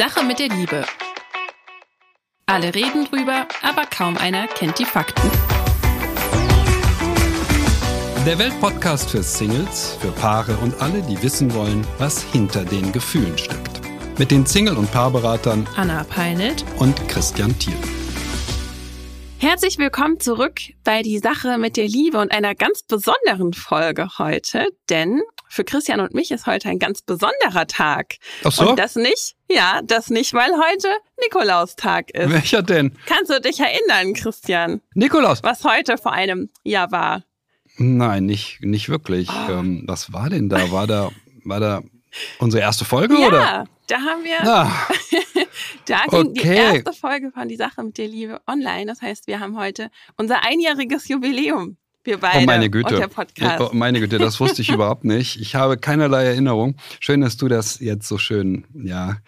Sache mit der Liebe. Alle reden drüber, aber kaum einer kennt die Fakten. Der Weltpodcast für Singles, für Paare und alle, die wissen wollen, was hinter den Gefühlen steckt. Mit den Single- und Paarberatern Anna Peinelt und Christian Thiel. Herzlich willkommen zurück bei Die Sache mit der Liebe und einer ganz besonderen Folge heute, denn für Christian und mich ist heute ein ganz besonderer Tag. Ach so? Und das nicht, ja, das nicht, weil heute Nikolaustag ist. Welcher denn? Kannst du dich erinnern, Christian, Nikolaus. was heute vor einem Jahr war? Nein, nicht, nicht wirklich. Oh. Ähm, was war denn da? War da, war da unsere erste Folge ja, oder? da haben wir, Ah, da ging die okay. erste Folge von Die Sache mit der Liebe online. Das heißt, wir haben heute unser einjähriges Jubiläum. Wir beide oh meine und Güte. der Podcast. Oh meine Güte, das wusste ich überhaupt nicht. Ich habe keinerlei Erinnerung. Schön, dass du das jetzt so schön, ja,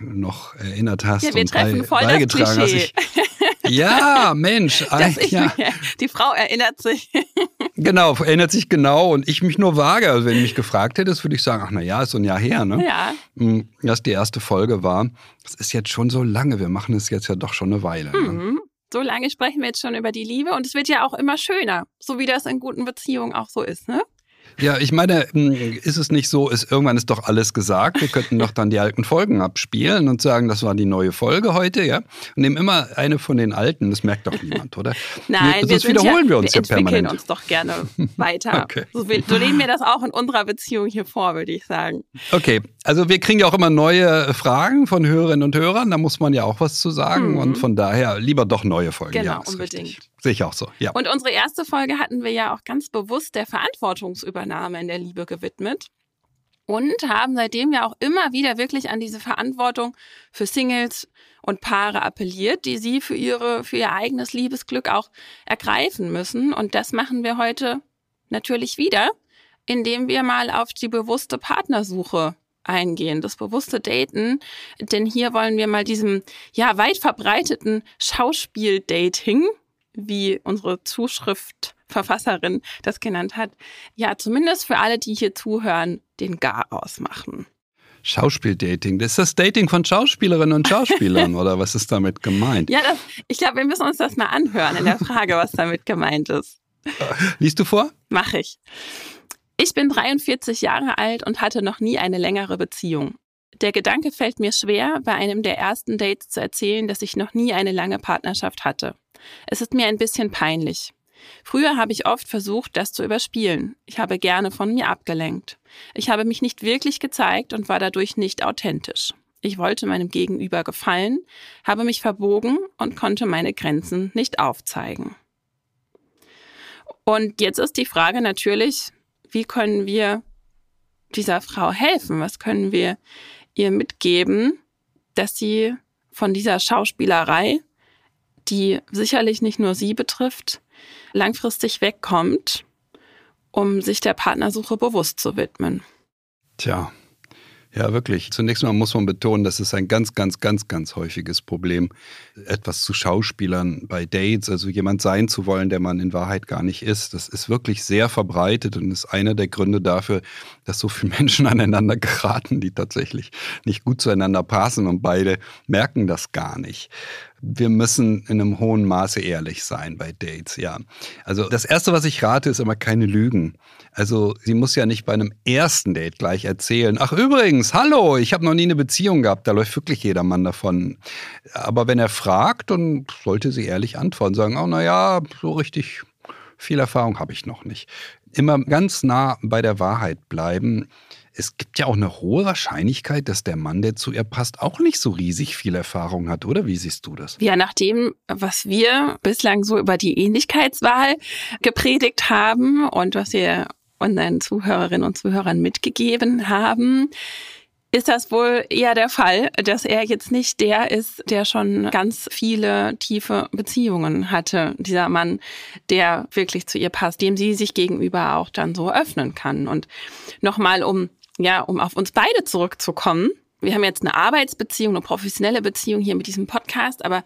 noch erinnert hast Ja, wir und treffen bei- voll das beigetragen. Klischee. Ich, ja, Mensch, ein, ich ja, die Frau erinnert sich. genau, erinnert sich genau und ich mich nur vage. Also wenn du mich gefragt hättest, würde ich sagen, ach na ja, ist so ein Jahr her, ne? ja, Mm, Dass die erste Folge war. Das ist jetzt schon so lange. Wir machen es jetzt ja doch schon eine Weile. Ne? So lange sprechen wir jetzt schon über die Liebe und es wird ja auch immer schöner, so wie das in guten Beziehungen auch so ist, ne? Ja, ich meine, mm, ist es nicht so, ist, irgendwann ist doch alles gesagt. Wir könnten doch dann die alten Folgen abspielen und sagen, das war die neue Folge heute, ja? Und nehmen immer eine von den alten. Das merkt doch niemand, oder? Nein, wir Sonst wiederholen ja, wir uns wir ja permanent. entwickeln uns doch gerne weiter. Okay. So, so leben wir das auch in unserer Beziehung hier vor, würde ich sagen. Okay, also wir kriegen ja auch immer neue Fragen von Hörerinnen und Hörern. Da muss man ja auch was zu sagen. Mhm. Und von daher lieber doch neue Folgen. Genau, ja, unbedingt. richtig. Sehe ich auch so, ja. Und unsere erste Folge hatten wir ja auch ganz bewusst der Verantwortungsübernahme in der Liebe gewidmet. Und haben seitdem ja auch immer wieder wirklich an diese Verantwortung für Singles und Paare appelliert, die sie für ihre, für ihr eigenes Liebesglück auch ergreifen müssen. Und das machen wir heute natürlich wieder, indem wir mal auf die bewusste Partnersuche eingehen, das bewusste Daten. Denn hier wollen wir mal diesem, ja, weit verbreiteten Schauspiel-Dating, wie unsere Zuschriftverfasserin das genannt hat, ja, zumindest für alle, die hier zuhören, den Gar ausmachen. Schauspieldating. Das ist das Dating von Schauspielerinnen und Schauspielern, oder was ist damit gemeint? Ja, das, ich glaube, wir müssen uns das mal anhören in der Frage, was damit gemeint ist. Liest du vor? Mach ich. Ich bin 43 Jahre alt und hatte noch nie eine längere Beziehung. Der Gedanke fällt mir schwer, bei einem der ersten Dates zu erzählen, dass ich noch nie eine lange Partnerschaft hatte. Es ist mir ein bisschen peinlich. Früher habe ich oft versucht, das zu überspielen. Ich habe gerne von mir abgelenkt. Ich habe mich nicht wirklich gezeigt und war dadurch nicht authentisch. Ich wollte meinem Gegenüber gefallen, habe mich verbogen und konnte meine Grenzen nicht aufzeigen. Und jetzt ist die Frage natürlich, wie können wir dieser Frau helfen? Was können wir ihr mitgeben, dass sie von dieser Schauspielerei, die sicherlich nicht nur sie betrifft, langfristig wegkommt, um sich der Partnersuche bewusst zu widmen? Tja, ja, wirklich. Zunächst mal muss man betonen, das ist ein ganz, ganz, ganz, ganz häufiges Problem, etwas zu Schauspielern bei Dates, also jemand sein zu wollen, der man in Wahrheit gar nicht ist. Das ist wirklich sehr verbreitet und ist einer der Gründe dafür, dass so viele Menschen aneinander geraten, die tatsächlich nicht gut zueinander passen und beide merken das gar nicht. Wir müssen in einem hohen Maße ehrlich sein bei Dates, ja. Also das Erste, was ich rate, ist immer keine Lügen. Also sie muss ja nicht bei einem ersten Date gleich erzählen, ach übrigens, hallo, ich habe noch nie eine Beziehung gehabt, da läuft wirklich jedermann davon. Aber wenn er fragt, dann sollte sie ehrlich antworten, sagen, oh naja, so richtig viel Erfahrung habe ich noch nicht. Immer ganz nah bei der Wahrheit bleiben. Es gibt ja auch eine hohe Wahrscheinlichkeit, dass der Mann, der zu ihr passt, auch nicht so riesig viel Erfahrung hat, oder? Wie siehst du das? Ja, nach dem, was wir bislang so über die Ähnlichkeitswahl gepredigt haben und was wir unseren Zuhörerinnen und Zuhörern mitgegeben haben, ist das wohl eher der Fall, dass er jetzt nicht der ist, der schon ganz viele tiefe Beziehungen hatte. Dieser Mann, der wirklich zu ihr passt, dem sie sich gegenüber auch dann so öffnen kann. Und nochmal, um, ja, um auf uns beide zurückzukommen. Wir haben jetzt eine Arbeitsbeziehung, eine professionelle Beziehung hier mit diesem Podcast, aber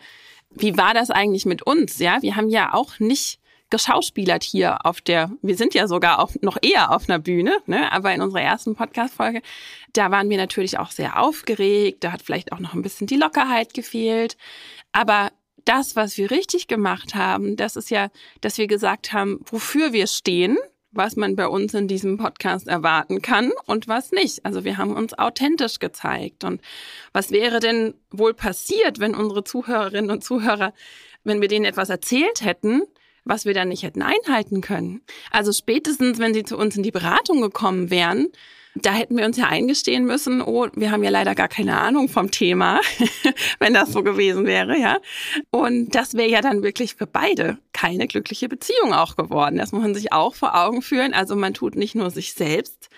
wie war das eigentlich mit uns? Ja, wir haben ja auch nicht geschauspielert hier auf der, wir sind ja sogar auf, noch eher auf einer Bühne, ne? aber in unserer ersten Podcast-Folge, da waren wir natürlich auch sehr aufgeregt, da hat vielleicht auch noch ein bisschen die Lockerheit gefehlt. Aber das, was wir richtig gemacht haben, das ist ja, dass wir gesagt haben, wofür wir stehen, was man bei uns in diesem Podcast erwarten kann und was nicht. Also wir haben uns authentisch gezeigt. Und was wäre denn wohl passiert, wenn unsere Zuhörerinnen und Zuhörer, wenn wir denen etwas erzählt hätten, was wir dann nicht hätten einhalten können? Also spätestens, wenn sie zu uns in die Beratung gekommen wären, da hätten wir uns ja eingestehen müssen, oh, wir haben ja leider gar keine Ahnung vom Thema, wenn das so gewesen wäre, ja. Und das wäre ja dann wirklich für beide keine glückliche Beziehung auch geworden. Das muss man sich auch vor Augen führen. Also man tut nicht nur sich selbst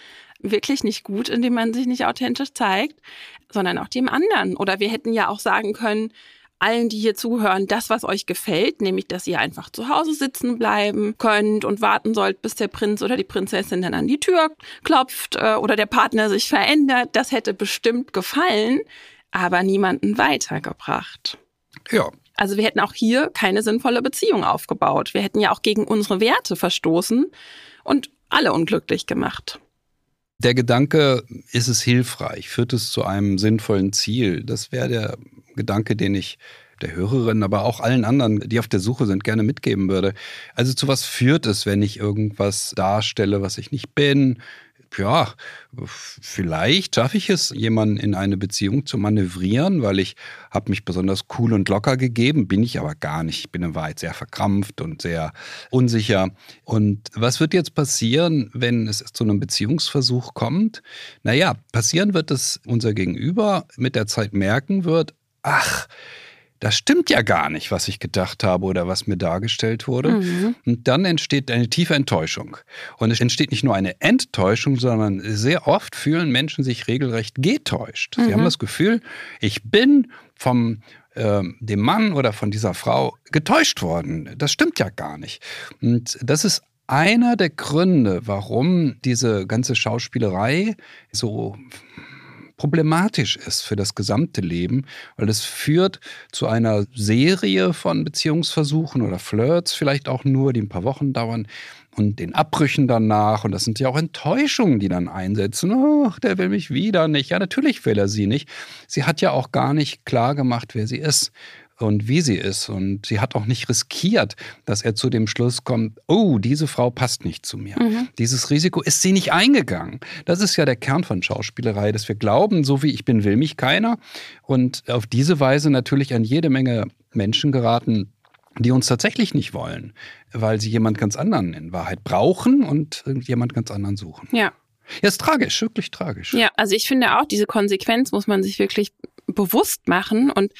wirklich nicht gut, indem man sich nicht authentisch zeigt, sondern auch dem anderen. Oder wir hätten ja auch sagen können, allen, die hier zuhören, das, was euch gefällt, nämlich, dass ihr einfach zu Hause sitzen bleiben könnt und warten sollt, bis der Prinz oder die Prinzessin dann an die Tür klopft äh, oder der Partner sich verändert. Das hätte bestimmt gefallen, aber niemanden weitergebracht. Ja. Also wir hätten auch hier keine sinnvolle Beziehung aufgebaut. Wir hätten ja auch gegen unsere Werte verstoßen und alle unglücklich gemacht. Der Gedanke, ist es hilfreich, führt es zu einem sinnvollen Ziel? Das wäre der Gedanke, den ich der Hörerin, aber auch allen anderen, die auf der Suche sind, gerne mitgeben würde. Also zu was führt es, wenn ich irgendwas darstelle, was ich nicht bin? Ja, vielleicht schaffe ich es, jemanden in eine Beziehung zu manövrieren, weil ich habe mich besonders cool und locker gegeben, bin ich aber gar nicht. Ich bin in Wahrheit sehr verkrampft und sehr unsicher. Und was wird jetzt passieren, wenn es zu einem Beziehungsversuch kommt? Naja, passieren wird, dass unser Gegenüber mit der Zeit merken wird, ach, das stimmt ja gar nicht, was ich gedacht habe oder was mir dargestellt wurde. Mhm. Und dann entsteht eine tiefe Enttäuschung. Und es entsteht nicht nur eine Enttäuschung, sondern sehr oft fühlen Menschen sich regelrecht getäuscht. Mhm. Sie haben das Gefühl, ich bin vom äh, dem Mann oder von dieser Frau getäuscht worden. Das stimmt ja gar nicht. Und das ist einer der Gründe, warum diese ganze Schauspielerei so problematisch ist für das gesamte Leben, weil es führt zu einer Serie von Beziehungsversuchen oder Flirts, vielleicht auch nur, die ein paar Wochen dauern und den Abbrüchen danach. Und das sind ja auch Enttäuschungen, die dann einsetzen. Ach, der will mich wieder nicht. Ja, natürlich will er sie nicht. Sie hat ja auch gar nicht klar gemacht, wer sie ist und wie sie ist. Und sie hat auch nicht riskiert, dass er zu dem Schluss kommt, oh, diese Frau passt nicht zu mir. Mhm. Dieses Risiko ist sie nicht eingegangen. Das ist ja der Kern von Schauspielerei, dass wir glauben, so wie ich bin, will mich keiner. Und auf diese Weise natürlich an jede Menge Menschen geraten, die uns tatsächlich nicht wollen, weil sie jemand ganz anderen in Wahrheit brauchen und jemand ganz anderen suchen. Ja. Ja, ist tragisch, wirklich tragisch. Ja, also ich finde auch, diese Konsequenz muss man sich wirklich bewusst machen und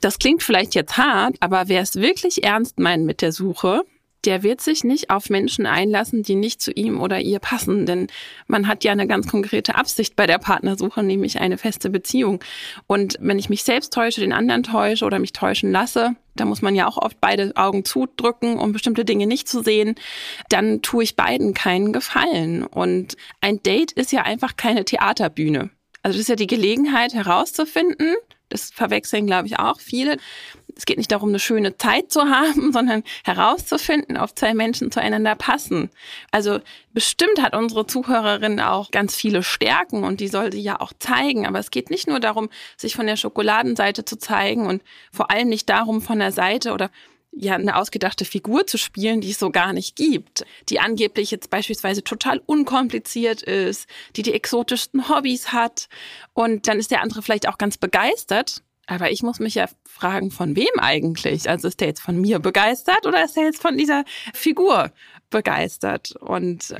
das klingt vielleicht jetzt hart, aber wer es wirklich ernst meint mit der Suche, der wird sich nicht auf Menschen einlassen, die nicht zu ihm oder ihr passen. Denn man hat ja eine ganz konkrete Absicht bei der Partnersuche, nämlich eine feste Beziehung. Und wenn ich mich selbst täusche, den anderen täusche oder mich täuschen lasse, da muss man ja auch oft beide Augen zudrücken, um bestimmte Dinge nicht zu sehen, dann tue ich beiden keinen Gefallen. Und ein Date ist ja einfach keine Theaterbühne. Also das ist ja die Gelegenheit herauszufinden, das verwechseln, glaube ich, auch viele. Es geht nicht darum, eine schöne Zeit zu haben, sondern herauszufinden, ob zwei Menschen zueinander passen. Also bestimmt hat unsere Zuhörerin auch ganz viele Stärken und die soll sie ja auch zeigen. Aber es geht nicht nur darum, sich von der Schokoladenseite zu zeigen und vor allem nicht darum, von der Seite oder ja eine ausgedachte Figur zu spielen, die es so gar nicht gibt, die angeblich jetzt beispielsweise total unkompliziert ist, die die exotischsten Hobbys hat. Und dann ist der andere vielleicht auch ganz begeistert, aber ich muss mich ja fragen, von wem eigentlich? Also ist der jetzt von mir begeistert oder ist er jetzt von dieser Figur begeistert? Und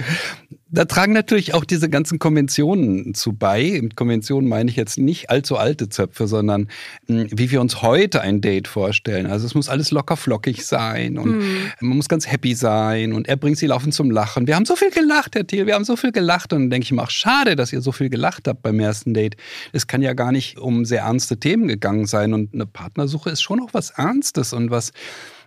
da tragen natürlich auch diese ganzen Konventionen zu bei. Mit Konventionen meine ich jetzt nicht allzu alte Zöpfe, sondern hm, wie wir uns heute ein Date vorstellen. Also es muss alles locker flockig sein und mhm. man muss ganz happy sein und er bringt sie laufend zum Lachen. Wir haben so viel gelacht, Herr Thiel, wir haben so viel gelacht und dann denke ich mir auch, schade, dass ihr so viel gelacht habt beim ersten Date. Es kann ja gar nicht um sehr ernste Themen gegangen sein und eine Partnersuche ist schon auch was Ernstes und was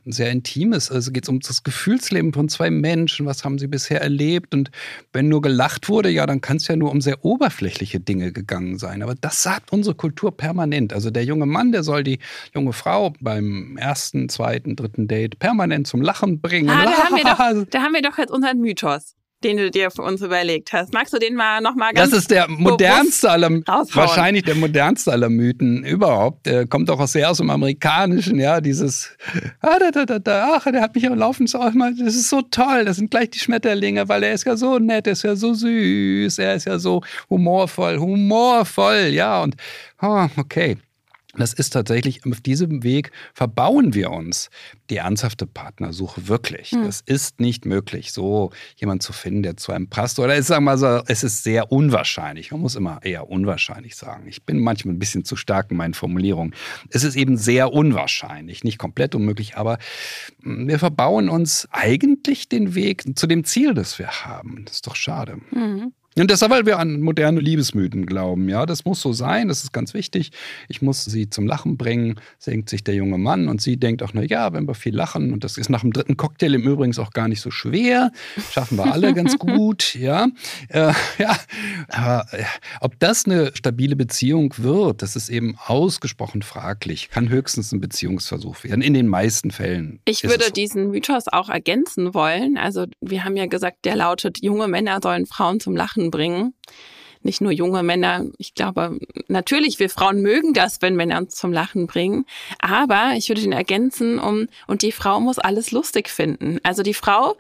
ein sehr intimes. Also geht es um das Gefühlsleben von zwei Menschen. Was haben sie bisher erlebt? Und wenn nur gelacht wurde, ja, dann kann es ja nur um sehr oberflächliche Dinge gegangen sein. Aber das sagt unsere Kultur permanent. Also der junge Mann, der soll die junge Frau beim ersten, zweiten, dritten Date permanent zum Lachen bringen. Ah, da, haben wir doch, da haben wir doch jetzt unseren Mythos den du dir für uns überlegt hast. Magst du den mal noch mal ganz Das ist der modernste aller, wahrscheinlich der modernste aller Mythen überhaupt. Der kommt auch sehr aus dem Amerikanischen, ja, dieses, ah, da, da, da, da, ach, der hat mich am Laufen, das ist so toll, das sind gleich die Schmetterlinge, weil er ist ja so nett, er ist ja so süß, er ist ja so humorvoll, humorvoll, ja, und, oh, okay. Das ist tatsächlich, auf diesem Weg verbauen wir uns die ernsthafte Partnersuche wirklich. Mhm. Das ist nicht möglich, so jemanden zu finden, der zu einem passt. Oder ich sage mal so, es ist sehr unwahrscheinlich. Man muss immer eher unwahrscheinlich sagen. Ich bin manchmal ein bisschen zu stark in meinen Formulierungen. Es ist eben sehr unwahrscheinlich, nicht komplett unmöglich, aber wir verbauen uns eigentlich den Weg zu dem Ziel, das wir haben. Das ist doch schade. Mhm. Und deshalb, weil wir an moderne Liebesmythen glauben. Ja, das muss so sein, das ist ganz wichtig. Ich muss sie zum Lachen bringen, denkt sich der junge Mann. Und sie denkt auch, na ja, wenn wir viel lachen, und das ist nach dem dritten Cocktail im Übrigen auch gar nicht so schwer, schaffen wir alle ganz gut. Ja, äh, ja. aber äh, ob das eine stabile Beziehung wird, das ist eben ausgesprochen fraglich. Kann höchstens ein Beziehungsversuch werden, in den meisten Fällen. Ich würde so. diesen Mythos auch ergänzen wollen. Also wir haben ja gesagt, der lautet, junge Männer sollen Frauen zum Lachen Lachen bringen. Nicht nur junge Männer. Ich glaube, natürlich, wir Frauen mögen das, wenn Männer uns zum Lachen bringen. Aber ich würde ihn ergänzen, um, und die Frau muss alles lustig finden. Also die Frau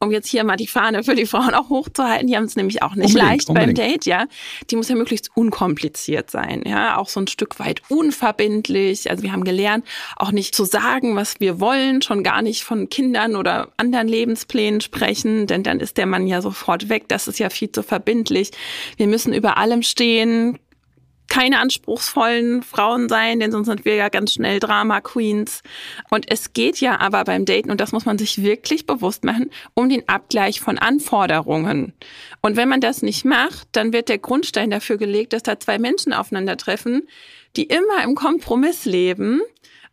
um jetzt hier mal die Fahne für die Frauen auch hochzuhalten, die haben es nämlich auch nicht unbedingt, leicht unbedingt. beim Date, ja. Die muss ja möglichst unkompliziert sein, ja, auch so ein Stück weit unverbindlich. Also wir haben gelernt, auch nicht zu sagen, was wir wollen, schon gar nicht von Kindern oder anderen Lebensplänen sprechen, denn dann ist der Mann ja sofort weg. Das ist ja viel zu verbindlich. Wir müssen über allem stehen, keine anspruchsvollen Frauen sein, denn sonst sind wir ja ganz schnell Drama Queens. Und es geht ja aber beim Daten, und das muss man sich wirklich bewusst machen, um den Abgleich von Anforderungen. Und wenn man das nicht macht, dann wird der Grundstein dafür gelegt, dass da zwei Menschen aufeinandertreffen, die immer im Kompromiss leben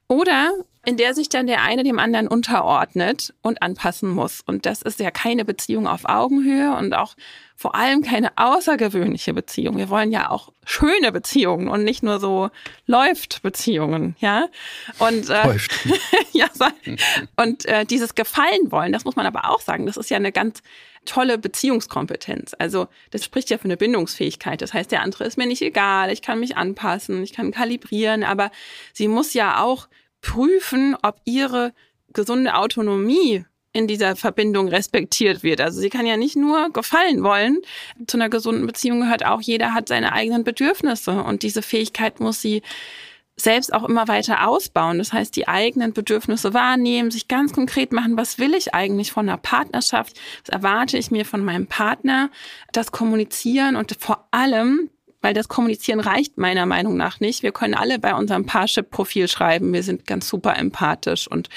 oder in der sich dann der eine dem anderen unterordnet und anpassen muss. Und das ist ja keine Beziehung auf Augenhöhe und auch vor allem keine außergewöhnliche Beziehung. Wir wollen ja auch schöne Beziehungen und nicht nur so läuft Beziehungen, ja. Und äh, läuft. ja, und äh, dieses Gefallen wollen, das muss man aber auch sagen, das ist ja eine ganz tolle Beziehungskompetenz. Also das spricht ja für eine Bindungsfähigkeit. Das heißt, der andere ist mir nicht egal, ich kann mich anpassen, ich kann kalibrieren, aber sie muss ja auch prüfen, ob ihre gesunde Autonomie in dieser Verbindung respektiert wird. Also sie kann ja nicht nur gefallen wollen. Zu einer gesunden Beziehung gehört auch, jeder hat seine eigenen Bedürfnisse und diese Fähigkeit muss sie selbst auch immer weiter ausbauen. Das heißt, die eigenen Bedürfnisse wahrnehmen, sich ganz konkret machen, was will ich eigentlich von einer Partnerschaft, was erwarte ich mir von meinem Partner, das kommunizieren und vor allem weil das Kommunizieren reicht meiner Meinung nach nicht. Wir können alle bei unserem Parship-Profil schreiben, wir sind ganz super empathisch und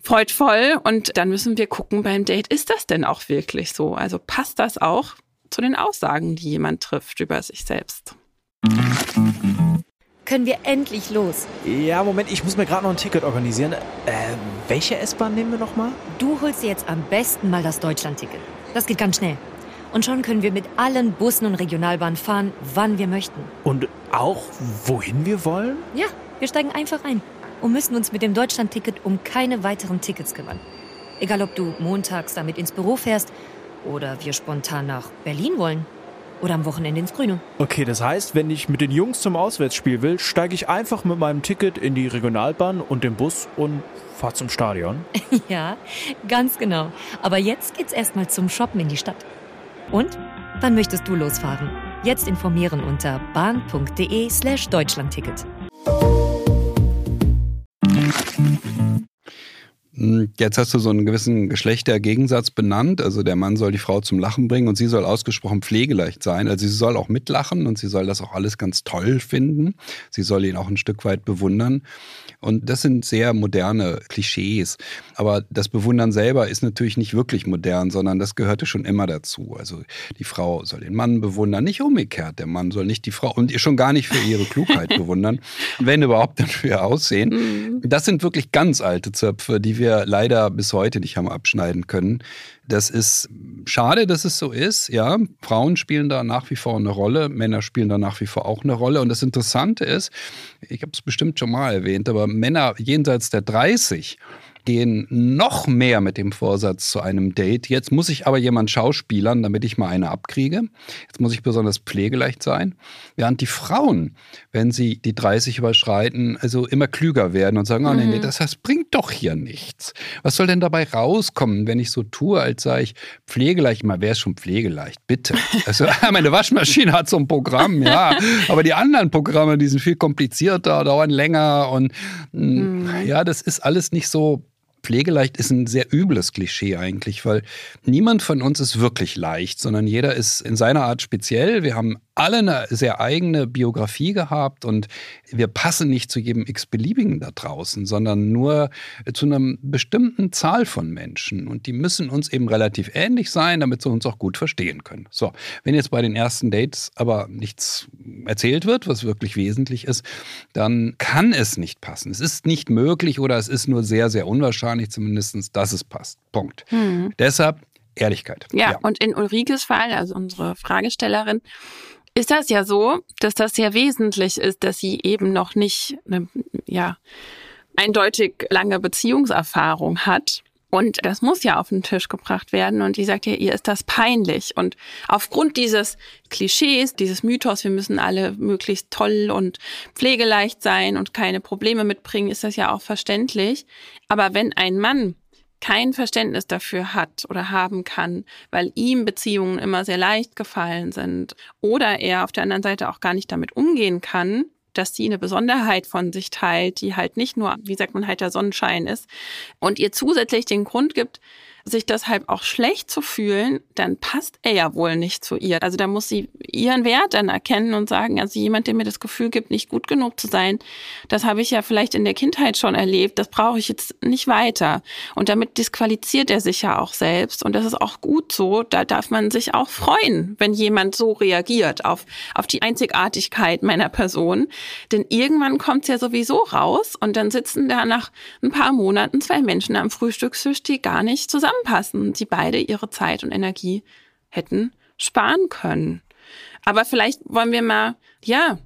freudvoll und dann müssen wir gucken beim Date, ist das denn auch wirklich so? Also passt das auch zu den Aussagen, die jemand trifft über sich selbst? Können wir endlich los? Ja, Moment, ich muss mir gerade noch ein Ticket organisieren. Äh, welche S-Bahn nehmen wir nochmal? Du holst dir jetzt am besten mal das Deutschland-Ticket. Das geht ganz schnell. Und schon können wir mit allen Bussen und Regionalbahnen fahren, wann wir möchten. Und auch wohin wir wollen? Ja, wir steigen einfach ein und müssen uns mit dem Deutschland-Ticket um keine weiteren Tickets kümmern. Egal, ob du montags damit ins Büro fährst oder wir spontan nach Berlin wollen oder am Wochenende ins Grüne. Okay, das heißt, wenn ich mit den Jungs zum Auswärtsspiel will, steige ich einfach mit meinem Ticket in die Regionalbahn und den Bus und fahre zum Stadion. ja, ganz genau. Aber jetzt geht's erstmal zum Shoppen in die Stadt. Und wann möchtest du losfahren? Jetzt informieren unter bahn.de jetzt hast du so einen gewissen Geschlechtergegensatz benannt. Also der Mann soll die Frau zum Lachen bringen und sie soll ausgesprochen pflegeleicht sein. Also sie soll auch mitlachen und sie soll das auch alles ganz toll finden. Sie soll ihn auch ein Stück weit bewundern. Und das sind sehr moderne Klischees. Aber das Bewundern selber ist natürlich nicht wirklich modern, sondern das gehörte schon immer dazu. Also die Frau soll den Mann bewundern, nicht umgekehrt. Der Mann soll nicht die Frau und schon gar nicht für ihre Klugheit bewundern, wenn überhaupt dann für ihr Aussehen. Mhm. Das sind wirklich ganz alte Zöpfe, die wir leider bis heute nicht haben abschneiden können. Das ist schade, dass es so ist. Ja, Frauen spielen da nach wie vor eine Rolle, Männer spielen da nach wie vor auch eine Rolle. Und das Interessante ist, ich habe es bestimmt schon mal erwähnt, aber Männer jenseits der 30 gehen noch mehr mit dem Vorsatz zu einem Date. Jetzt muss ich aber jemand schauspielern, damit ich mal eine abkriege. Jetzt muss ich besonders pflegeleicht sein. Während die Frauen, wenn sie die 30 überschreiten, also immer klüger werden und sagen, oh nee, nee, mhm. das, das bringt doch hier nichts. Was soll denn dabei rauskommen, wenn ich so tue, als sei ich pflegeleicht? Mal wäre es schon pflegeleicht, bitte. Also meine Waschmaschine hat so ein Programm, ja. Aber die anderen Programme, die sind viel komplizierter, dauern länger und mhm. ja, das ist alles nicht so Pflegeleicht ist ein sehr übles Klischee eigentlich, weil niemand von uns ist wirklich leicht, sondern jeder ist in seiner Art speziell. Wir haben alle eine sehr eigene Biografie gehabt und wir passen nicht zu jedem x-beliebigen da draußen, sondern nur zu einer bestimmten Zahl von Menschen. Und die müssen uns eben relativ ähnlich sein, damit sie uns auch gut verstehen können. So, wenn jetzt bei den ersten Dates aber nichts erzählt wird, was wirklich wesentlich ist, dann kann es nicht passen. Es ist nicht möglich oder es ist nur sehr, sehr unwahrscheinlich zumindest, dass es passt. Punkt. Mhm. Deshalb Ehrlichkeit. Ja, ja, und in Ulrikes Fall, also unsere Fragestellerin, ist das ja so, dass das sehr wesentlich ist, dass sie eben noch nicht eine, ja, eindeutig lange Beziehungserfahrung hat. Und das muss ja auf den Tisch gebracht werden. Und die sagt ja, ihr ist das peinlich. Und aufgrund dieses Klischees, dieses Mythos, wir müssen alle möglichst toll und pflegeleicht sein und keine Probleme mitbringen, ist das ja auch verständlich. Aber wenn ein Mann kein Verständnis dafür hat oder haben kann, weil ihm Beziehungen immer sehr leicht gefallen sind oder er auf der anderen Seite auch gar nicht damit umgehen kann, dass sie eine Besonderheit von sich teilt, die halt nicht nur, wie sagt man, halt der Sonnenschein ist und ihr zusätzlich den Grund gibt, sich deshalb auch schlecht zu fühlen, dann passt er ja wohl nicht zu ihr. Also da muss sie ihren Wert dann erkennen und sagen, also jemand, der mir das Gefühl gibt, nicht gut genug zu sein, das habe ich ja vielleicht in der Kindheit schon erlebt, das brauche ich jetzt nicht weiter. Und damit disqualifiziert er sich ja auch selbst und das ist auch gut so. Da darf man sich auch freuen, wenn jemand so reagiert auf, auf die Einzigartigkeit meiner Person. Denn irgendwann kommt es ja sowieso raus und dann sitzen da nach ein paar Monaten zwei Menschen am Frühstückstisch, die gar nicht zusammen zusammenpassen, die beide ihre Zeit und Energie hätten sparen können. Aber vielleicht wollen wir mal, ja,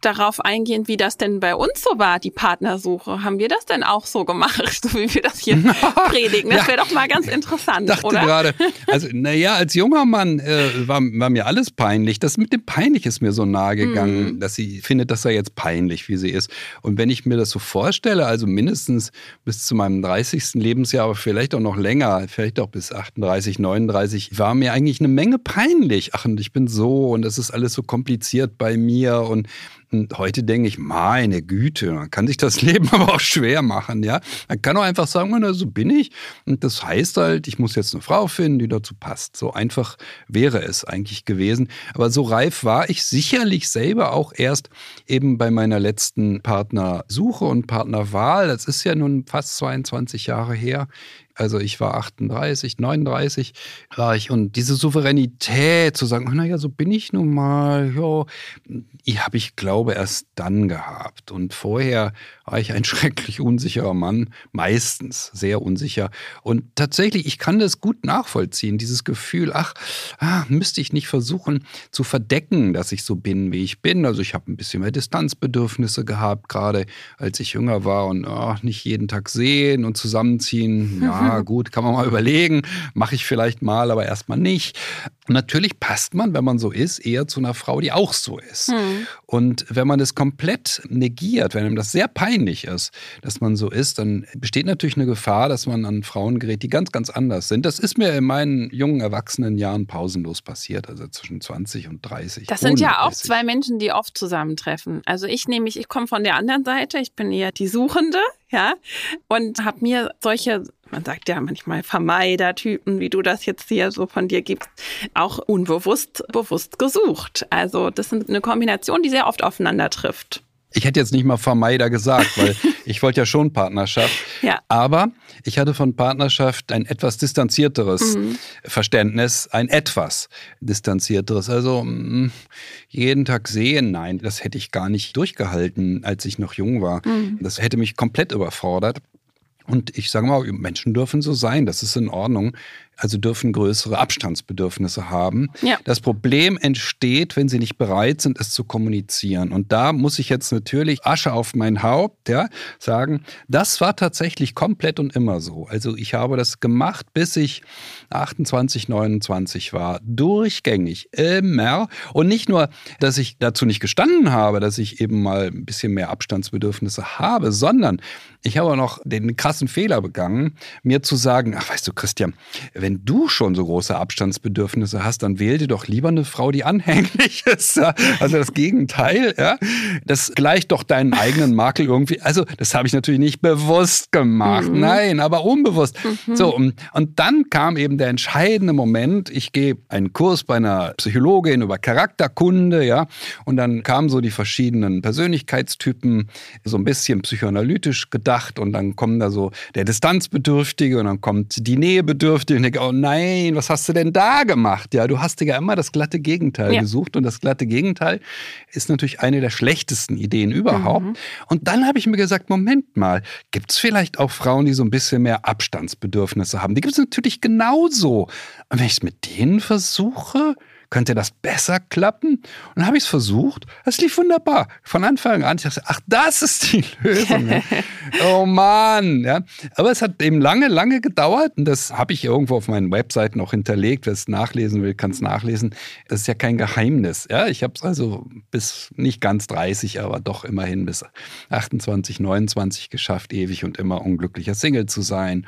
darauf eingehen, wie das denn bei uns so war, die Partnersuche. Haben wir das denn auch so gemacht, so wie wir das hier predigen? Das wäre doch mal ganz interessant, dachte oder? gerade, also naja, als junger Mann äh, war, war, mir alles peinlich. Das mit dem peinlich ist mir so nahe gegangen, mm. dass sie findet, dass er jetzt peinlich, wie sie ist. Und wenn ich mir das so vorstelle, also mindestens bis zu meinem 30. Lebensjahr, aber vielleicht auch noch länger, vielleicht auch bis 38, 39, war mir eigentlich eine Menge peinlich. Ach, und ich bin so und das ist alles so kompliziert bei mir und und heute denke ich, meine Güte, man kann sich das Leben aber auch schwer machen, ja. Man kann auch einfach sagen, na, so bin ich. Und das heißt halt, ich muss jetzt eine Frau finden, die dazu passt. So einfach wäre es eigentlich gewesen. Aber so reif war ich sicherlich selber auch erst eben bei meiner letzten Partnersuche und Partnerwahl. Das ist ja nun fast 22 Jahre her. Also ich war 38, 39 war ich und diese Souveränität zu sagen, naja, so bin ich nun mal, ja, die habe ich, glaube erst dann gehabt. Und vorher war ich ein schrecklich unsicherer Mann, meistens sehr unsicher. Und tatsächlich, ich kann das gut nachvollziehen, dieses Gefühl, ach, ah, müsste ich nicht versuchen zu verdecken, dass ich so bin, wie ich bin. Also ich habe ein bisschen mehr Distanzbedürfnisse gehabt, gerade als ich jünger war und ach, nicht jeden Tag sehen und zusammenziehen. Ja, gut, kann man mal überlegen, mache ich vielleicht mal, aber erstmal nicht. natürlich passt man, wenn man so ist, eher zu einer Frau, die auch so ist. Hm. Und wenn man es komplett negiert, wenn einem das sehr peinlich ist, dass man so ist, dann besteht natürlich eine Gefahr, dass man an Frauen gerät, die ganz, ganz anders sind. Das ist mir in meinen jungen erwachsenen Jahren pausenlos passiert, also zwischen 20 und 30. Das sind ja auch zwei Menschen, die oft zusammentreffen. Also ich nehme mich, ich komme von der anderen Seite, ich bin eher die Suchende, ja, und habe mir solche man sagt ja manchmal Vermeidertypen, wie du das jetzt hier so von dir gibst, auch unbewusst, bewusst gesucht. Also das ist eine Kombination, die sehr oft aufeinander trifft. Ich hätte jetzt nicht mal Vermeider gesagt, weil ich wollte ja schon Partnerschaft. Ja. Aber ich hatte von Partnerschaft ein etwas distanzierteres mhm. Verständnis, ein etwas distanzierteres. Also mh, jeden Tag sehen, nein, das hätte ich gar nicht durchgehalten, als ich noch jung war. Mhm. Das hätte mich komplett überfordert. Und ich sage mal, Menschen dürfen so sein, das ist in Ordnung also dürfen größere Abstandsbedürfnisse haben. Ja. Das Problem entsteht, wenn sie nicht bereit sind, es zu kommunizieren. Und da muss ich jetzt natürlich Asche auf mein Haupt ja, sagen, das war tatsächlich komplett und immer so. Also ich habe das gemacht, bis ich 28, 29 war. Durchgängig, immer. Und nicht nur, dass ich dazu nicht gestanden habe, dass ich eben mal ein bisschen mehr Abstandsbedürfnisse habe, sondern ich habe auch noch den krassen Fehler begangen, mir zu sagen, ach weißt du, Christian, wenn wenn du schon so große Abstandsbedürfnisse hast, dann wähl dir doch lieber eine Frau, die anhänglich ist. Also das Gegenteil, ja. Das gleicht doch deinen eigenen Makel irgendwie. Also das habe ich natürlich nicht bewusst gemacht. Mhm. Nein, aber unbewusst. Mhm. So, und, und dann kam eben der entscheidende Moment. Ich gehe einen Kurs bei einer Psychologin über Charakterkunde, ja. Und dann kamen so die verschiedenen Persönlichkeitstypen, so ein bisschen psychoanalytisch gedacht. Und dann kommen da so der Distanzbedürftige und dann kommt die Nähebedürftige. Denke, oh nein, was hast du denn da gemacht? Ja, du hast dir ja immer das glatte Gegenteil ja. gesucht und das glatte Gegenteil ist natürlich eine der schlechtesten Ideen überhaupt. Mhm. Und dann habe ich mir gesagt, Moment mal, gibt es vielleicht auch Frauen, die so ein bisschen mehr Abstandsbedürfnisse haben? Die gibt es natürlich genauso. Und wenn ich es mit denen versuche, könnte das besser klappen? Und dann habe ich es versucht. Es lief wunderbar. Von Anfang an. Ich dachte, ach, das ist die Lösung. oh Mann. Ja. Aber es hat eben lange, lange gedauert. Und das habe ich irgendwo auf meinen Webseiten auch hinterlegt. Wer es nachlesen will, kann es nachlesen. Das ist ja kein Geheimnis. Ja. Ich habe es also bis nicht ganz 30, aber doch immerhin bis 28, 29 geschafft, ewig und immer unglücklicher Single zu sein.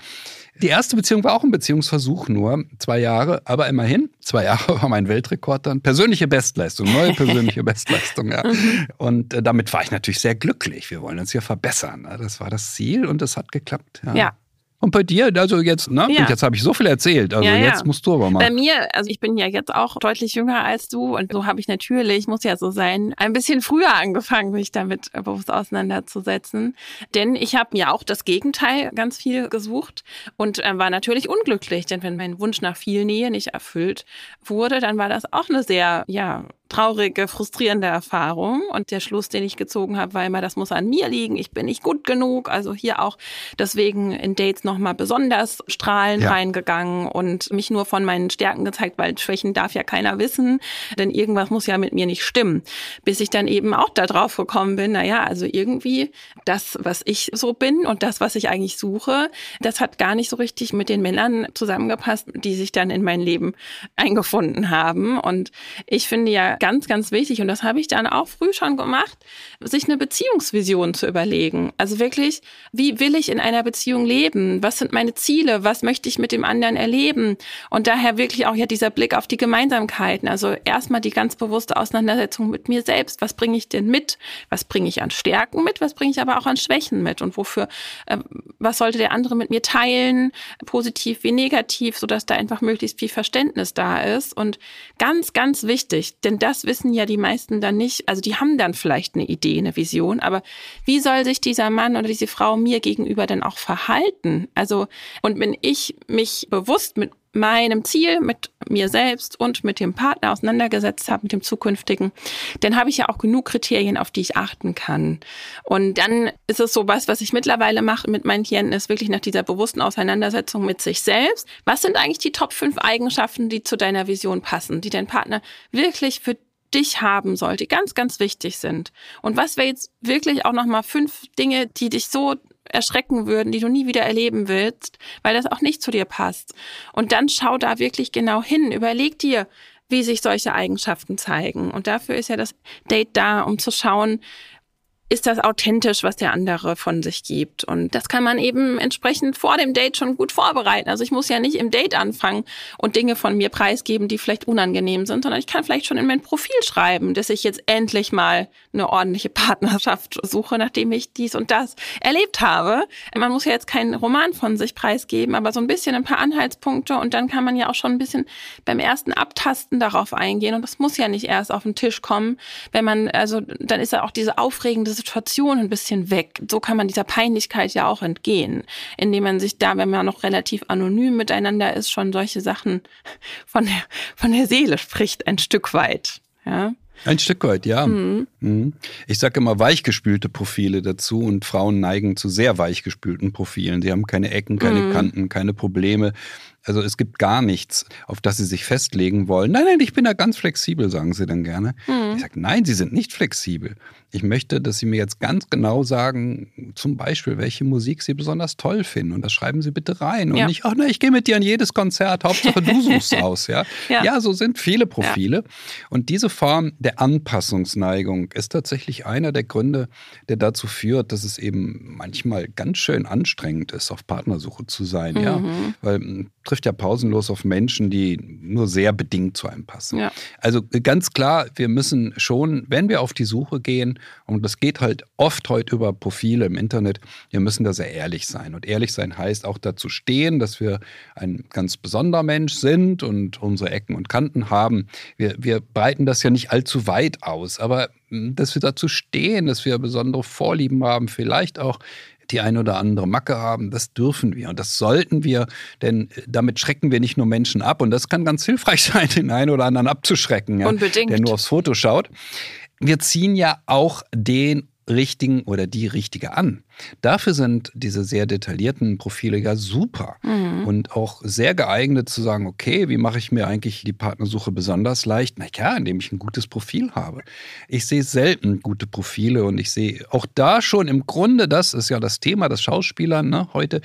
Die erste Beziehung war auch ein Beziehungsversuch, nur zwei Jahre, aber immerhin. Zwei Jahre war mein Weltrekord dann. Persönliche Bestleistung, neue persönliche Bestleistung, ja. Und äh, damit war ich natürlich sehr glücklich. Wir wollen uns hier verbessern. Ne? Das war das Ziel und das hat geklappt. Ja. ja. Und bei dir, also jetzt, ne? Ja. Jetzt habe ich so viel erzählt. Also ja, ja. jetzt musst du aber mal. Bei mir, also ich bin ja jetzt auch deutlich jünger als du und so habe ich natürlich, muss ja so sein, ein bisschen früher angefangen, mich damit bewusst auseinanderzusetzen. Denn ich habe mir auch das Gegenteil ganz viel gesucht und äh, war natürlich unglücklich. Denn wenn mein Wunsch nach viel Nähe nicht erfüllt wurde, dann war das auch eine sehr, ja, traurige, frustrierende Erfahrung. Und der Schluss, den ich gezogen habe, war immer, das muss an mir liegen, ich bin nicht gut genug. Also hier auch deswegen in Dates nochmal besonders strahlend ja. reingegangen und mich nur von meinen Stärken gezeigt, weil Schwächen darf ja keiner wissen, denn irgendwas muss ja mit mir nicht stimmen. Bis ich dann eben auch da drauf gekommen bin, naja, also irgendwie das, was ich so bin und das, was ich eigentlich suche, das hat gar nicht so richtig mit den Männern zusammengepasst, die sich dann in mein Leben eingefunden haben. Und ich finde ja ganz, ganz wichtig, und das habe ich dann auch früh schon gemacht, sich eine Beziehungsvision zu überlegen. Also wirklich, wie will ich in einer Beziehung leben? Was sind meine Ziele? Was möchte ich mit dem anderen erleben? Und daher wirklich auch ja dieser Blick auf die Gemeinsamkeiten. Also erstmal die ganz bewusste Auseinandersetzung mit mir selbst. Was bringe ich denn mit? Was bringe ich an Stärken mit? Was bringe ich aber auch an Schwächen mit? Und wofür, äh, was sollte der andere mit mir teilen? Positiv wie negativ, sodass da einfach möglichst viel Verständnis da ist. Und ganz, ganz wichtig, denn das wissen ja die meisten dann nicht. Also die haben dann vielleicht eine Idee, eine Vision, aber wie soll sich dieser Mann oder diese Frau mir gegenüber denn auch verhalten? Also, und wenn ich mich bewusst mit meinem Ziel, mit mir selbst und mit dem Partner auseinandergesetzt habe, mit dem zukünftigen, dann habe ich ja auch genug Kriterien, auf die ich achten kann. Und dann ist es so was, was ich mittlerweile mache mit meinen Klienten, ist wirklich nach dieser bewussten Auseinandersetzung mit sich selbst. Was sind eigentlich die Top 5 Eigenschaften, die zu deiner Vision passen, die dein Partner wirklich für dich haben sollte, ganz, ganz wichtig sind. Und was wäre jetzt wirklich auch nochmal fünf Dinge, die dich so erschrecken würden, die du nie wieder erleben willst, weil das auch nicht zu dir passt. Und dann schau da wirklich genau hin. Überleg dir, wie sich solche Eigenschaften zeigen. Und dafür ist ja das Date da, um zu schauen, ist das authentisch, was der andere von sich gibt. Und das kann man eben entsprechend vor dem Date schon gut vorbereiten. Also ich muss ja nicht im Date anfangen und Dinge von mir preisgeben, die vielleicht unangenehm sind, sondern ich kann vielleicht schon in mein Profil schreiben, dass ich jetzt endlich mal eine ordentliche Partnerschaft suche, nachdem ich dies und das erlebt habe. Man muss ja jetzt keinen Roman von sich preisgeben, aber so ein bisschen ein paar Anhaltspunkte und dann kann man ja auch schon ein bisschen beim ersten Abtasten darauf eingehen. Und das muss ja nicht erst auf den Tisch kommen, wenn man, also dann ist ja auch diese aufregende Situation ein bisschen weg. So kann man dieser Peinlichkeit ja auch entgehen, indem man sich da, wenn man noch relativ anonym miteinander ist, schon solche Sachen von der, von der Seele spricht, ein Stück weit. Ja. Ein Stück weit, ja. Mhm. mhm. Ich sage immer weichgespülte Profile dazu und Frauen neigen zu sehr weichgespülten Profilen. Sie haben keine Ecken, keine mhm. Kanten, keine Probleme. Also es gibt gar nichts, auf das sie sich festlegen wollen. Nein, nein, ich bin da ganz flexibel, sagen sie dann gerne. Mhm. Ich sage, nein, sie sind nicht flexibel. Ich möchte, dass sie mir jetzt ganz genau sagen, zum Beispiel, welche Musik sie besonders toll finden. Und das schreiben sie bitte rein. Und ja. nicht, ach nein, ich gehe mit dir an jedes Konzert, Hauptsache du suchst aus. Ja? ja? Ja. so sind viele Profile. Und diese Form der Anpassungsneigung ist tatsächlich einer der Gründe, der dazu führt, dass es eben manchmal ganz schön anstrengend ist, auf Partnersuche zu sein. Mhm. Ja? Weil trifft ja pausenlos auf Menschen, die nur sehr bedingt zu einem passen. Ja. Also ganz klar, wir müssen schon, wenn wir auf die Suche gehen, und das geht halt oft heute über Profile im Internet, wir müssen da sehr ehrlich sein. Und ehrlich sein heißt auch dazu stehen, dass wir ein ganz besonderer Mensch sind und unsere Ecken und Kanten haben. Wir, wir breiten das ja nicht allzu weit aus, aber hm, dass wir dazu stehen, dass wir besondere Vorlieben haben, vielleicht auch die ein oder andere Macke haben, das dürfen wir und das sollten wir, denn äh, damit schrecken wir nicht nur Menschen ab und das kann ganz hilfreich sein, den einen oder anderen abzuschrecken, ja, Unbedingt. der nur aufs Foto schaut. Wir ziehen ja auch den richtigen oder die richtige an. Dafür sind diese sehr detaillierten Profile ja super mhm. und auch sehr geeignet zu sagen, okay, wie mache ich mir eigentlich die Partnersuche besonders leicht? Na ja, indem ich ein gutes Profil habe. Ich sehe selten gute Profile und ich sehe auch da schon im Grunde, das ist ja das Thema des Schauspielern ne, heute,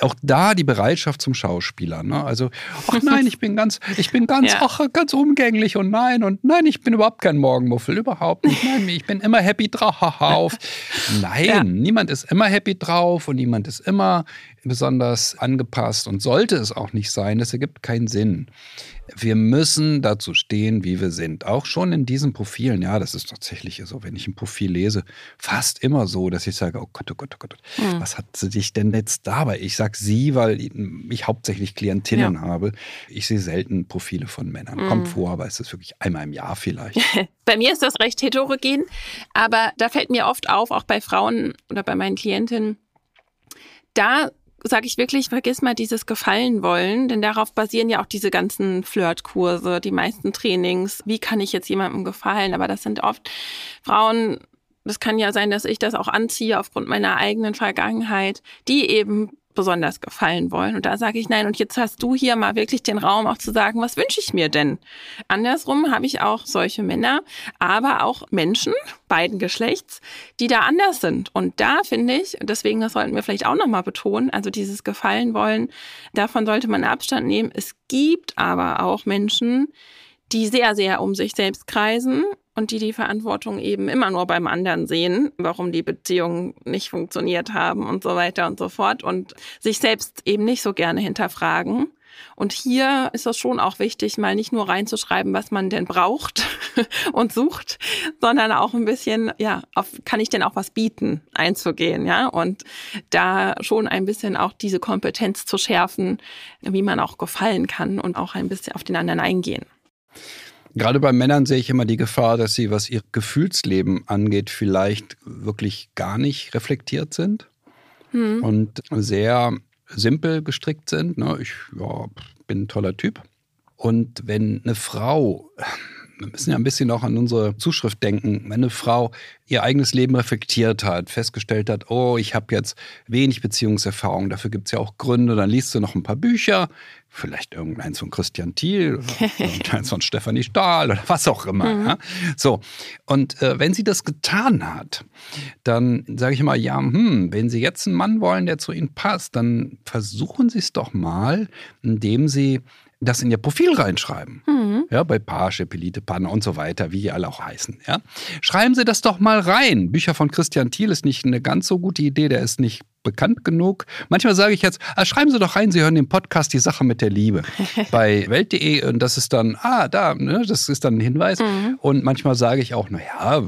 auch da die Bereitschaft zum Schauspieler. Ne? Also, ach nein, ich bin ganz, ich bin ganz, ja. ach, ganz umgänglich und nein und nein, ich bin überhaupt kein Morgenmuffel, überhaupt nicht. Nein, ich bin immer happy drauf. Nein, ja. niemand ist immer happy drauf und niemand ist immer besonders angepasst und sollte es auch nicht sein. Das ergibt keinen Sinn. Wir müssen dazu stehen, wie wir sind. Auch schon in diesen Profilen. Ja, das ist tatsächlich so, wenn ich ein Profil lese, fast immer so, dass ich sage, oh Gott, oh Gott, oh Gott, mhm. was hat sie dich denn jetzt dabei? Ich sage sie, weil ich hauptsächlich Klientinnen ja. habe. Ich sehe selten Profile von Männern. Mhm. Kommt vor, aber es ist wirklich einmal im Jahr vielleicht. bei mir ist das recht heterogen, aber da fällt mir oft auf, auch bei Frauen oder bei meinen Klientinnen, da sage ich wirklich, vergiss mal dieses Gefallen wollen, denn darauf basieren ja auch diese ganzen Flirtkurse, die meisten Trainings. Wie kann ich jetzt jemandem gefallen? Aber das sind oft Frauen, das kann ja sein, dass ich das auch anziehe aufgrund meiner eigenen Vergangenheit, die eben besonders gefallen wollen. Und da sage ich nein. Und jetzt hast du hier mal wirklich den Raum auch zu sagen, was wünsche ich mir denn? Andersrum habe ich auch solche Männer, aber auch Menschen beiden Geschlechts, die da anders sind. Und da finde ich, deswegen das sollten wir vielleicht auch nochmal betonen, also dieses Gefallen wollen, davon sollte man Abstand nehmen. Es gibt aber auch Menschen, die sehr, sehr um sich selbst kreisen und die die Verantwortung eben immer nur beim anderen sehen, warum die Beziehungen nicht funktioniert haben und so weiter und so fort und sich selbst eben nicht so gerne hinterfragen. Und hier ist es schon auch wichtig, mal nicht nur reinzuschreiben, was man denn braucht und sucht, sondern auch ein bisschen, ja, auf, kann ich denn auch was bieten, einzugehen, ja, und da schon ein bisschen auch diese Kompetenz zu schärfen, wie man auch gefallen kann und auch ein bisschen auf den anderen eingehen. Gerade bei Männern sehe ich immer die Gefahr, dass sie, was ihr Gefühlsleben angeht, vielleicht wirklich gar nicht reflektiert sind hm. und sehr simpel gestrickt sind. Ne? Ich ja, bin ein toller Typ. Und wenn eine Frau, wir müssen ja ein bisschen auch an unsere Zuschrift denken, wenn eine Frau ihr eigenes Leben reflektiert hat, festgestellt hat, oh, ich habe jetzt wenig Beziehungserfahrung, dafür gibt es ja auch Gründe, dann liest du noch ein paar Bücher, vielleicht irgendeins von Christian Thiel oder irgendeins von Stefanie Stahl oder was auch immer. Mhm. Ja? So, und äh, wenn sie das getan hat, dann sage ich immer, ja, hm, wenn Sie jetzt einen Mann wollen, der zu Ihnen passt, dann versuchen Sie es doch mal, indem Sie das in ihr Profil reinschreiben. Mhm. Ja, bei Page, Pelite, Panne und so weiter, wie die alle auch heißen. Ja. Schreiben Sie das doch mal rein. Bücher von Christian Thiel ist nicht eine ganz so gute Idee, der ist nicht bekannt genug. Manchmal sage ich jetzt, ah, schreiben Sie doch rein, Sie hören den Podcast Die Sache mit der Liebe bei Welt.de und das ist dann, ah, da, ne, das ist dann ein Hinweis. Mhm. Und manchmal sage ich auch, naja,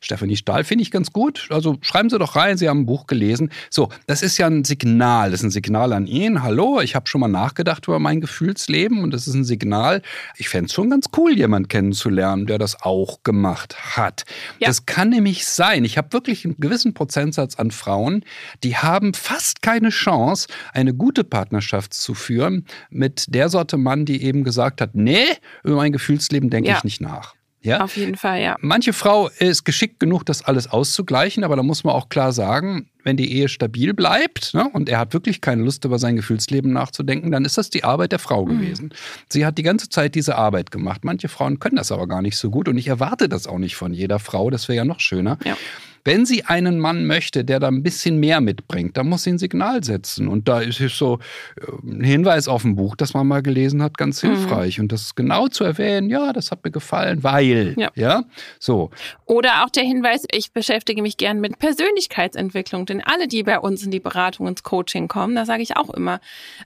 Stefanie Stahl finde ich ganz gut. Also schreiben Sie doch rein, Sie haben ein Buch gelesen. So, das ist ja ein Signal, das ist ein Signal an ihn. Hallo, ich habe schon mal nachgedacht über mein Gefühlsleben und das ist ein Signal. Ich fände es schon ganz cool, jemanden kennenzulernen, der das auch gemacht hat. Ja. Das kann nämlich sein. Ich habe wirklich einen gewissen Prozentsatz an Frauen, die die haben fast keine Chance, eine gute Partnerschaft zu führen mit der Sorte Mann, die eben gesagt hat, nee, über mein Gefühlsleben denke ja. ich nicht nach. Ja? Auf jeden Fall, ja. Manche Frau ist geschickt genug, das alles auszugleichen, aber da muss man auch klar sagen, wenn die Ehe stabil bleibt ne, und er hat wirklich keine Lust, über sein Gefühlsleben nachzudenken, dann ist das die Arbeit der Frau mhm. gewesen. Sie hat die ganze Zeit diese Arbeit gemacht. Manche Frauen können das aber gar nicht so gut und ich erwarte das auch nicht von jeder Frau, das wäre ja noch schöner. Ja. Wenn sie einen Mann möchte, der da ein bisschen mehr mitbringt, dann muss sie ein Signal setzen. Und da ist so äh, ein Hinweis auf ein Buch, das man mal gelesen hat, ganz mhm. hilfreich. Mhm. Und das genau zu erwähnen, ja, das hat mir gefallen, weil. Ja. ja. So. Oder auch der Hinweis, ich beschäftige mich gern mit Persönlichkeitsentwicklung. Denn alle, die bei uns in die Beratung, ins Coaching kommen, da sage ich auch immer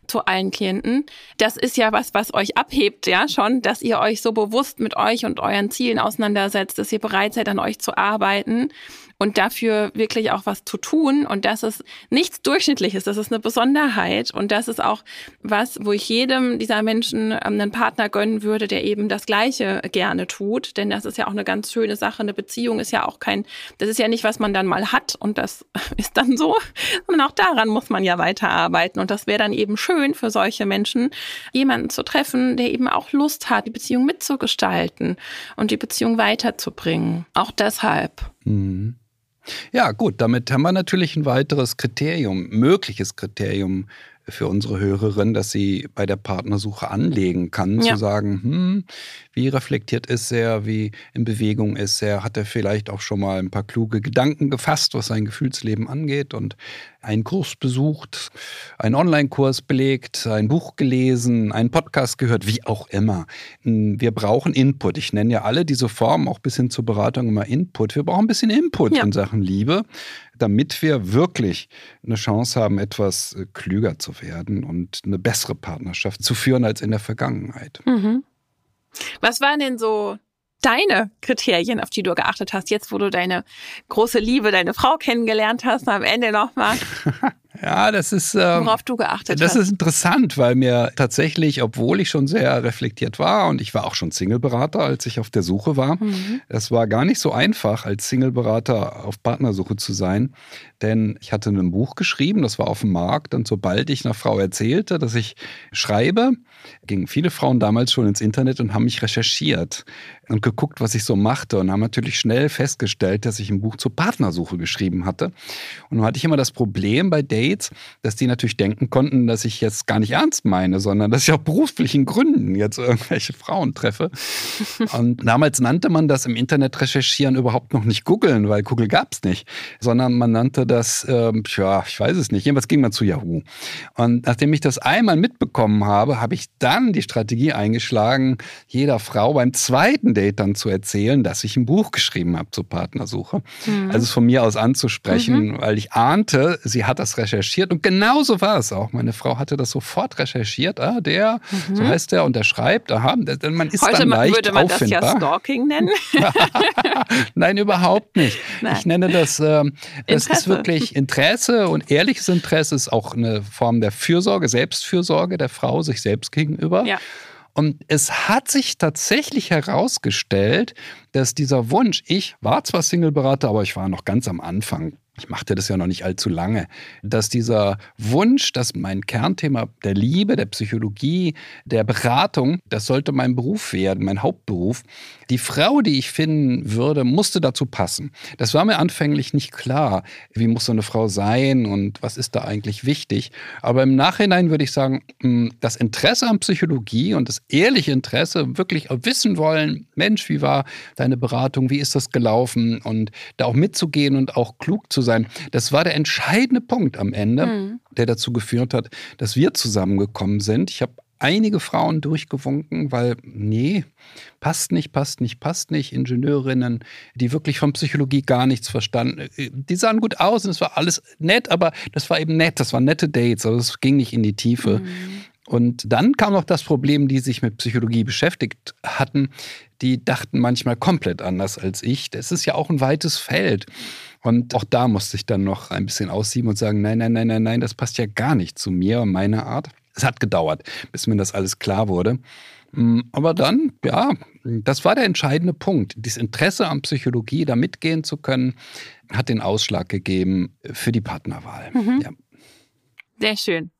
zu allen Klienten, das ist ja was, was euch abhebt, ja, schon, dass ihr euch so bewusst mit euch und euren Zielen auseinandersetzt, dass ihr bereit seid, an euch zu arbeiten und dafür wirklich auch was zu tun. Und das ist nichts Durchschnittliches, das ist eine Besonderheit. Und das ist auch was, wo ich jedem dieser Menschen ähm, einen Partner gönnen würde, der eben das Gleiche gerne tut. Denn das ist ja auch eine ganz schöne Sache. Eine Beziehung ist ja auch kein, das ist ja nicht, was man dann mal hat und das ist dann so, sondern auch daran muss man ja weiterarbeiten. Und das wäre dann eben schön für solche Menschen, jemanden zu treffen, der eben auch Lust hat, die Beziehung mitzugestalten und die Beziehung weiterzubringen. Auch deshalb. Mhm. Ja, gut, damit haben wir natürlich ein weiteres Kriterium, mögliches Kriterium für unsere Hörerin, dass sie bei der Partnersuche anlegen kann, ja. zu sagen, hm, wie reflektiert ist er, wie in Bewegung ist er, hat er vielleicht auch schon mal ein paar kluge Gedanken gefasst, was sein Gefühlsleben angeht und einen Kurs besucht, einen Online-Kurs belegt, ein Buch gelesen, einen Podcast gehört, wie auch immer. Wir brauchen Input. Ich nenne ja alle diese Formen, auch bis hin zur Beratung immer Input. Wir brauchen ein bisschen Input ja. in Sachen Liebe, damit wir wirklich eine Chance haben, etwas äh, klüger zu werden und eine bessere Partnerschaft zu führen als in der Vergangenheit. Mhm. Was waren denn so deine Kriterien, auf die du geachtet hast, jetzt wo du deine große Liebe, deine Frau kennengelernt hast, am Ende nochmal? Ja, das ist. Ähm, Worauf du geachtet das hast. Das ist interessant, weil mir tatsächlich, obwohl ich schon sehr reflektiert war und ich war auch schon Singleberater, als ich auf der Suche war, mhm. es war gar nicht so einfach, als Singleberater auf Partnersuche zu sein. Denn ich hatte ein Buch geschrieben, das war auf dem Markt. Und sobald ich einer Frau erzählte, dass ich schreibe, gingen viele Frauen damals schon ins Internet und haben mich recherchiert und geguckt, was ich so machte und haben natürlich schnell festgestellt, dass ich ein Buch zur Partnersuche geschrieben hatte. Und nun hatte ich immer das Problem bei Dates, dass die natürlich denken konnten, dass ich jetzt gar nicht ernst meine, sondern dass ich auch beruflichen Gründen jetzt irgendwelche Frauen treffe. Und damals nannte man das im Internet recherchieren überhaupt noch nicht googeln, weil Google gab es nicht, sondern man nannte das, ähm, ja, ich weiß es nicht, jedenfalls ging man zu Yahoo. Und nachdem ich das einmal mitbekommen habe, habe ich dann die Strategie eingeschlagen, jeder Frau beim zweiten Date dann zu erzählen, dass ich ein Buch geschrieben habe zur Partnersuche. Mhm. Also es von mir aus anzusprechen, mhm. weil ich ahnte, sie hat das recherchiert und genauso war es auch. Meine Frau hatte das sofort recherchiert. Ah, der, mhm. so heißt der und der schreibt. Aha, man ist Heute dann leicht würde man auffindbar. das ja Stalking nennen. Nein, überhaupt nicht. Nein. Ich nenne das, äh, das ist wirklich Interesse und ehrliches Interesse ist auch eine Form der Fürsorge, Selbstfürsorge der Frau sich selbst gegenüber. Ja. Und es hat sich tatsächlich herausgestellt, dass dieser Wunsch, ich war zwar Singleberater, aber ich war noch ganz am Anfang, ich machte das ja noch nicht allzu lange, dass dieser Wunsch, dass mein Kernthema der Liebe, der Psychologie, der Beratung, das sollte mein Beruf werden, mein Hauptberuf. Die Frau, die ich finden würde, musste dazu passen. Das war mir anfänglich nicht klar. Wie muss so eine Frau sein und was ist da eigentlich wichtig? Aber im Nachhinein würde ich sagen, hm, das Interesse an Psychologie und das ehrliche Interesse, wirklich wissen wollen, Mensch, wie war deine Beratung, wie ist das gelaufen und da auch mitzugehen und auch klug zu sein. Das war der entscheidende Punkt am Ende, mhm. der dazu geführt hat, dass wir zusammengekommen sind. Ich habe einige Frauen durchgewunken, weil, nee, passt nicht, passt nicht, passt nicht. Ingenieurinnen, die wirklich von Psychologie gar nichts verstanden. Die sahen gut aus und es war alles nett, aber das war eben nett, das waren nette Dates, aber es ging nicht in die Tiefe. Mhm. Und dann kam noch das Problem, die sich mit Psychologie beschäftigt hatten, die dachten manchmal komplett anders als ich. Das ist ja auch ein weites Feld. Und auch da musste ich dann noch ein bisschen aussieben und sagen, nein, nein, nein, nein, nein, das passt ja gar nicht zu mir und meiner Art. Es hat gedauert, bis mir das alles klar wurde. Mm, aber dann, ja, das war der entscheidende Punkt. Dieses Interesse an Psychologie, da mitgehen zu können, hat den Ausschlag gegeben für die Partnerwahl. Mhm. Ja. Sehr schön.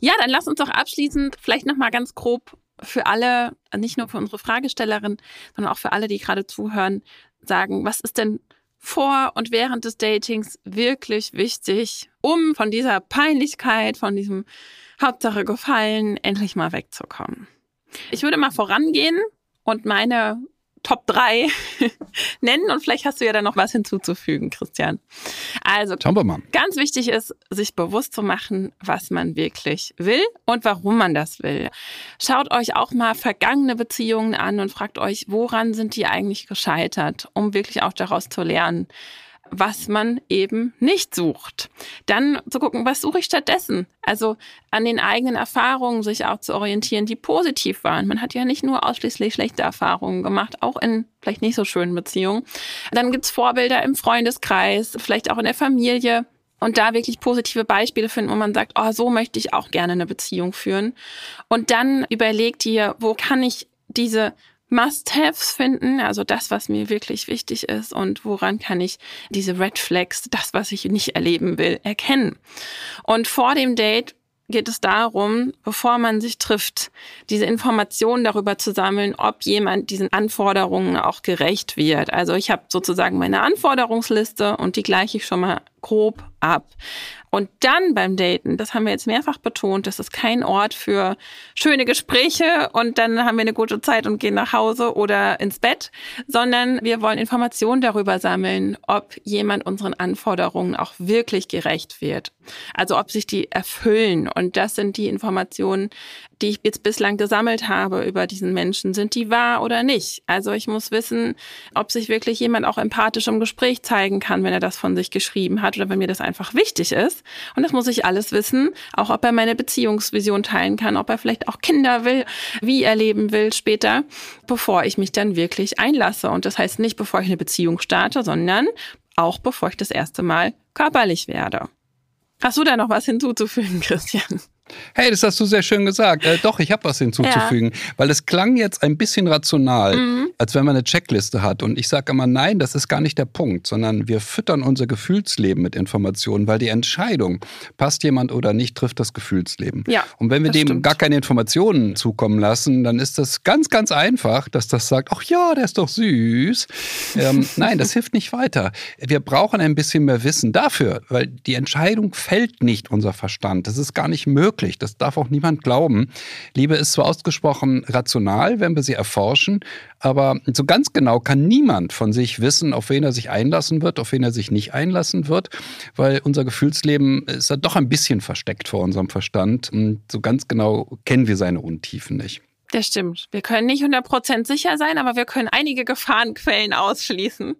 Ja, dann lass uns doch abschließend vielleicht nochmal ganz grob für alle, nicht nur für unsere Fragestellerin, sondern auch für alle, die gerade zuhören, sagen, was ist denn vor und während des Datings wirklich wichtig, um von dieser Peinlichkeit, von diesem Hauptsache gefallen, endlich mal wegzukommen. Ich würde mal vorangehen und meine Top 3 nennen und vielleicht hast du ja dann noch was hinzuzufügen, Christian. Also, ganz wichtig ist, sich bewusst zu machen, was man wirklich will und warum man das will. Schaut euch auch mal vergangene Beziehungen an und fragt euch, woran sind die eigentlich gescheitert, um wirklich auch daraus zu lernen was man eben nicht sucht. Dann zu gucken, was suche ich stattdessen? Also an den eigenen Erfahrungen sich auch zu orientieren, die positiv waren. Man hat ja nicht nur ausschließlich schlechte Erfahrungen gemacht, auch in vielleicht nicht so schönen Beziehungen. Dann gibt's Vorbilder im Freundeskreis, vielleicht auch in der Familie. Und da wirklich positive Beispiele finden, wo man sagt, oh, so möchte ich auch gerne eine Beziehung führen. Und dann überlegt ihr, wo kann ich diese Must-Haves finden, also das, was mir wirklich wichtig ist und woran kann ich diese Red Flags, das, was ich nicht erleben will, erkennen. Und vor dem Date geht es darum, bevor man sich trifft, diese Informationen darüber zu sammeln, ob jemand diesen Anforderungen auch gerecht wird. Also ich habe sozusagen meine Anforderungsliste und die gleiche ich schon mal grob ab. Und dann beim Daten, das haben wir jetzt mehrfach betont, das ist kein Ort für schöne Gespräche und dann haben wir eine gute Zeit und gehen nach Hause oder ins Bett, sondern wir wollen Informationen darüber sammeln, ob jemand unseren Anforderungen auch wirklich gerecht wird. Also ob sich die erfüllen. Und das sind die Informationen, die ich jetzt bislang gesammelt habe über diesen Menschen, sind die wahr oder nicht? Also ich muss wissen, ob sich wirklich jemand auch empathisch im Gespräch zeigen kann, wenn er das von sich geschrieben hat oder wenn mir das einfach wichtig ist. Und das muss ich alles wissen, auch ob er meine Beziehungsvision teilen kann, ob er vielleicht auch Kinder will, wie er leben will später, bevor ich mich dann wirklich einlasse. Und das heißt nicht, bevor ich eine Beziehung starte, sondern auch bevor ich das erste Mal körperlich werde. Hast du da noch was hinzuzufügen, Christian? Hey, das hast du sehr schön gesagt. Äh, doch, ich habe was hinzuzufügen, ja. weil es klang jetzt ein bisschen rational, mhm. als wenn man eine Checkliste hat. Und ich sage immer, nein, das ist gar nicht der Punkt, sondern wir füttern unser Gefühlsleben mit Informationen, weil die Entscheidung, passt jemand oder nicht, trifft das Gefühlsleben. Ja, und wenn wir dem stimmt. gar keine Informationen zukommen lassen, dann ist das ganz, ganz einfach, dass das sagt, ach ja, der ist doch süß. ähm, nein, das hilft nicht weiter. Wir brauchen ein bisschen mehr Wissen dafür, weil die Entscheidung fällt nicht unser Verstand. Das ist gar nicht möglich wirklich. Das darf auch niemand glauben. Liebe ist zwar ausgesprochen rational, wenn wir sie erforschen, aber so ganz genau kann niemand von sich wissen, auf wen er sich einlassen wird, auf wen er sich nicht einlassen wird, weil unser Gefühlsleben ist ja doch ein bisschen versteckt vor unserem Verstand. Und so ganz genau kennen wir seine Untiefen nicht. Das stimmt. Wir können nicht 100% sicher sein, aber wir können einige Gefahrenquellen ausschließen.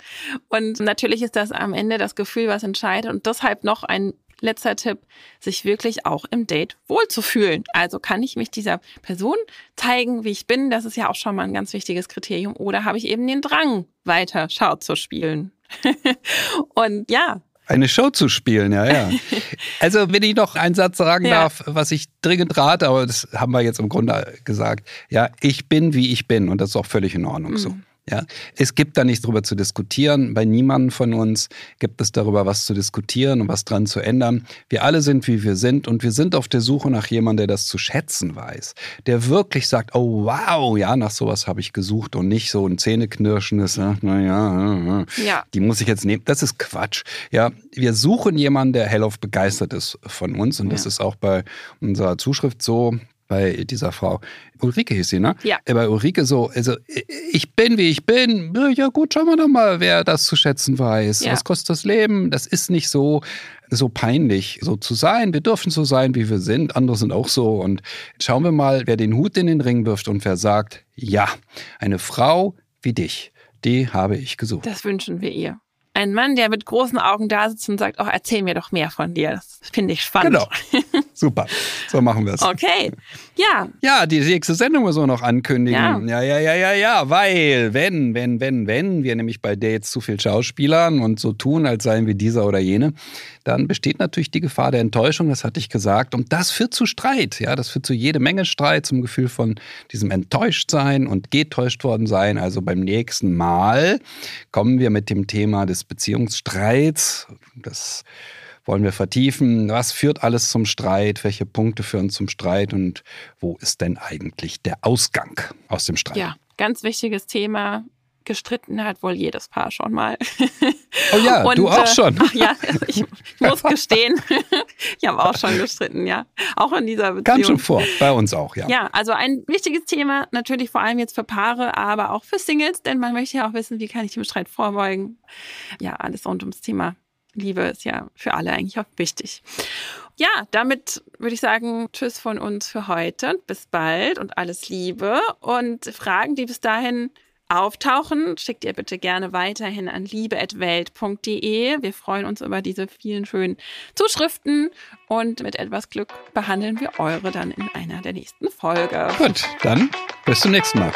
Und natürlich ist das am Ende das Gefühl, was entscheidet. Und deshalb noch ein letzter Tipp, sich wirklich auch im Date wohlzufühlen. Also kann ich mich dieser Person zeigen, wie ich bin? Das ist ja auch schon mal ein ganz wichtiges Kriterium. Oder habe ich eben den Drang, weiter Schau zu spielen? Und ja, eine Show zu spielen, ja, ja. Also, wenn ich noch einen Satz sagen ja. darf, was ich dringend rate, aber das haben wir jetzt im Grunde gesagt. Ja, ich bin, wie ich bin und das ist auch völlig in Ordnung mhm. so. Ja, es gibt da nichts drüber zu diskutieren. Bei niemandem von uns gibt es darüber was zu diskutieren und was dran zu ändern. Wir alle sind, wie wir sind und wir sind auf der Suche nach jemandem, der das zu schätzen weiß. Der wirklich sagt, oh wow, ja, nach sowas habe ich gesucht und nicht so ein zähneknirschendes, naja, ja. die muss ich jetzt nehmen. Das ist Quatsch. Ja, wir suchen jemanden, der hellauf begeistert ist von uns und das ist auch bei unserer Zuschrift so bei dieser Frau. Ulrike hieß sie, ne? Ja. Bei Ulrike so, also ich bin, wie ich bin. Ja gut, schauen wir doch mal, wer das zu schätzen weiß. Ja. Was kostet das Leben? Das ist nicht so, so peinlich, so zu sein. Wir dürfen so sein, wie wir sind. Andere sind auch so. Und schauen wir mal, wer den Hut in den Ring wirft und wer sagt, ja, eine Frau wie dich, die habe ich gesucht. Das wünschen wir ihr. Ein Mann, der mit großen Augen da sitzt und sagt, auch erzähl mir doch mehr von dir. Das finde ich spannend. Genau. Super. So machen wir es. Okay. Ja, Ja, die nächste Sendung müssen wir noch ankündigen. Ja. Ja. ja, ja, ja, ja, weil, wenn, wenn, wenn, wenn wir nämlich bei Dates zu viel Schauspielern und so tun, als seien wir dieser oder jene, dann besteht natürlich die Gefahr der Enttäuschung, das hatte ich gesagt. Und das führt zu Streit. Ja, das führt zu jede Menge Streit, zum Gefühl von diesem Enttäuschtsein und getäuscht worden sein. Also beim nächsten Mal kommen wir mit dem Thema des Beziehungsstreits. Das wollen wir vertiefen. Was führt alles zum Streit? Welche Punkte führen zum Streit? Und wo ist denn eigentlich der Ausgang aus dem Streit? ja, ganz wichtiges Thema. Gestritten hat wohl jedes Paar schon mal. Oh ja, Und, du auch äh, schon. Ach ja, ich, ich muss gestehen, ich habe auch schon gestritten, ja. Auch in dieser Beziehung. Kam schon vor, bei uns auch, ja. Ja, also ein wichtiges Thema, natürlich vor allem jetzt für Paare, aber auch für Singles, denn man möchte ja auch wissen, wie kann ich dem Streit vorbeugen. Ja, alles rund ums Thema Liebe ist ja für alle eigentlich auch wichtig. Ja, damit würde ich sagen, tschüss von uns für heute und bis bald und alles Liebe. Und Fragen, die bis dahin auftauchen, schickt ihr bitte gerne weiterhin an liebe.welt.de. Wir freuen uns über diese vielen schönen Zuschriften und mit etwas Glück behandeln wir eure dann in einer der nächsten Folge. Gut, dann bis zum nächsten Mal.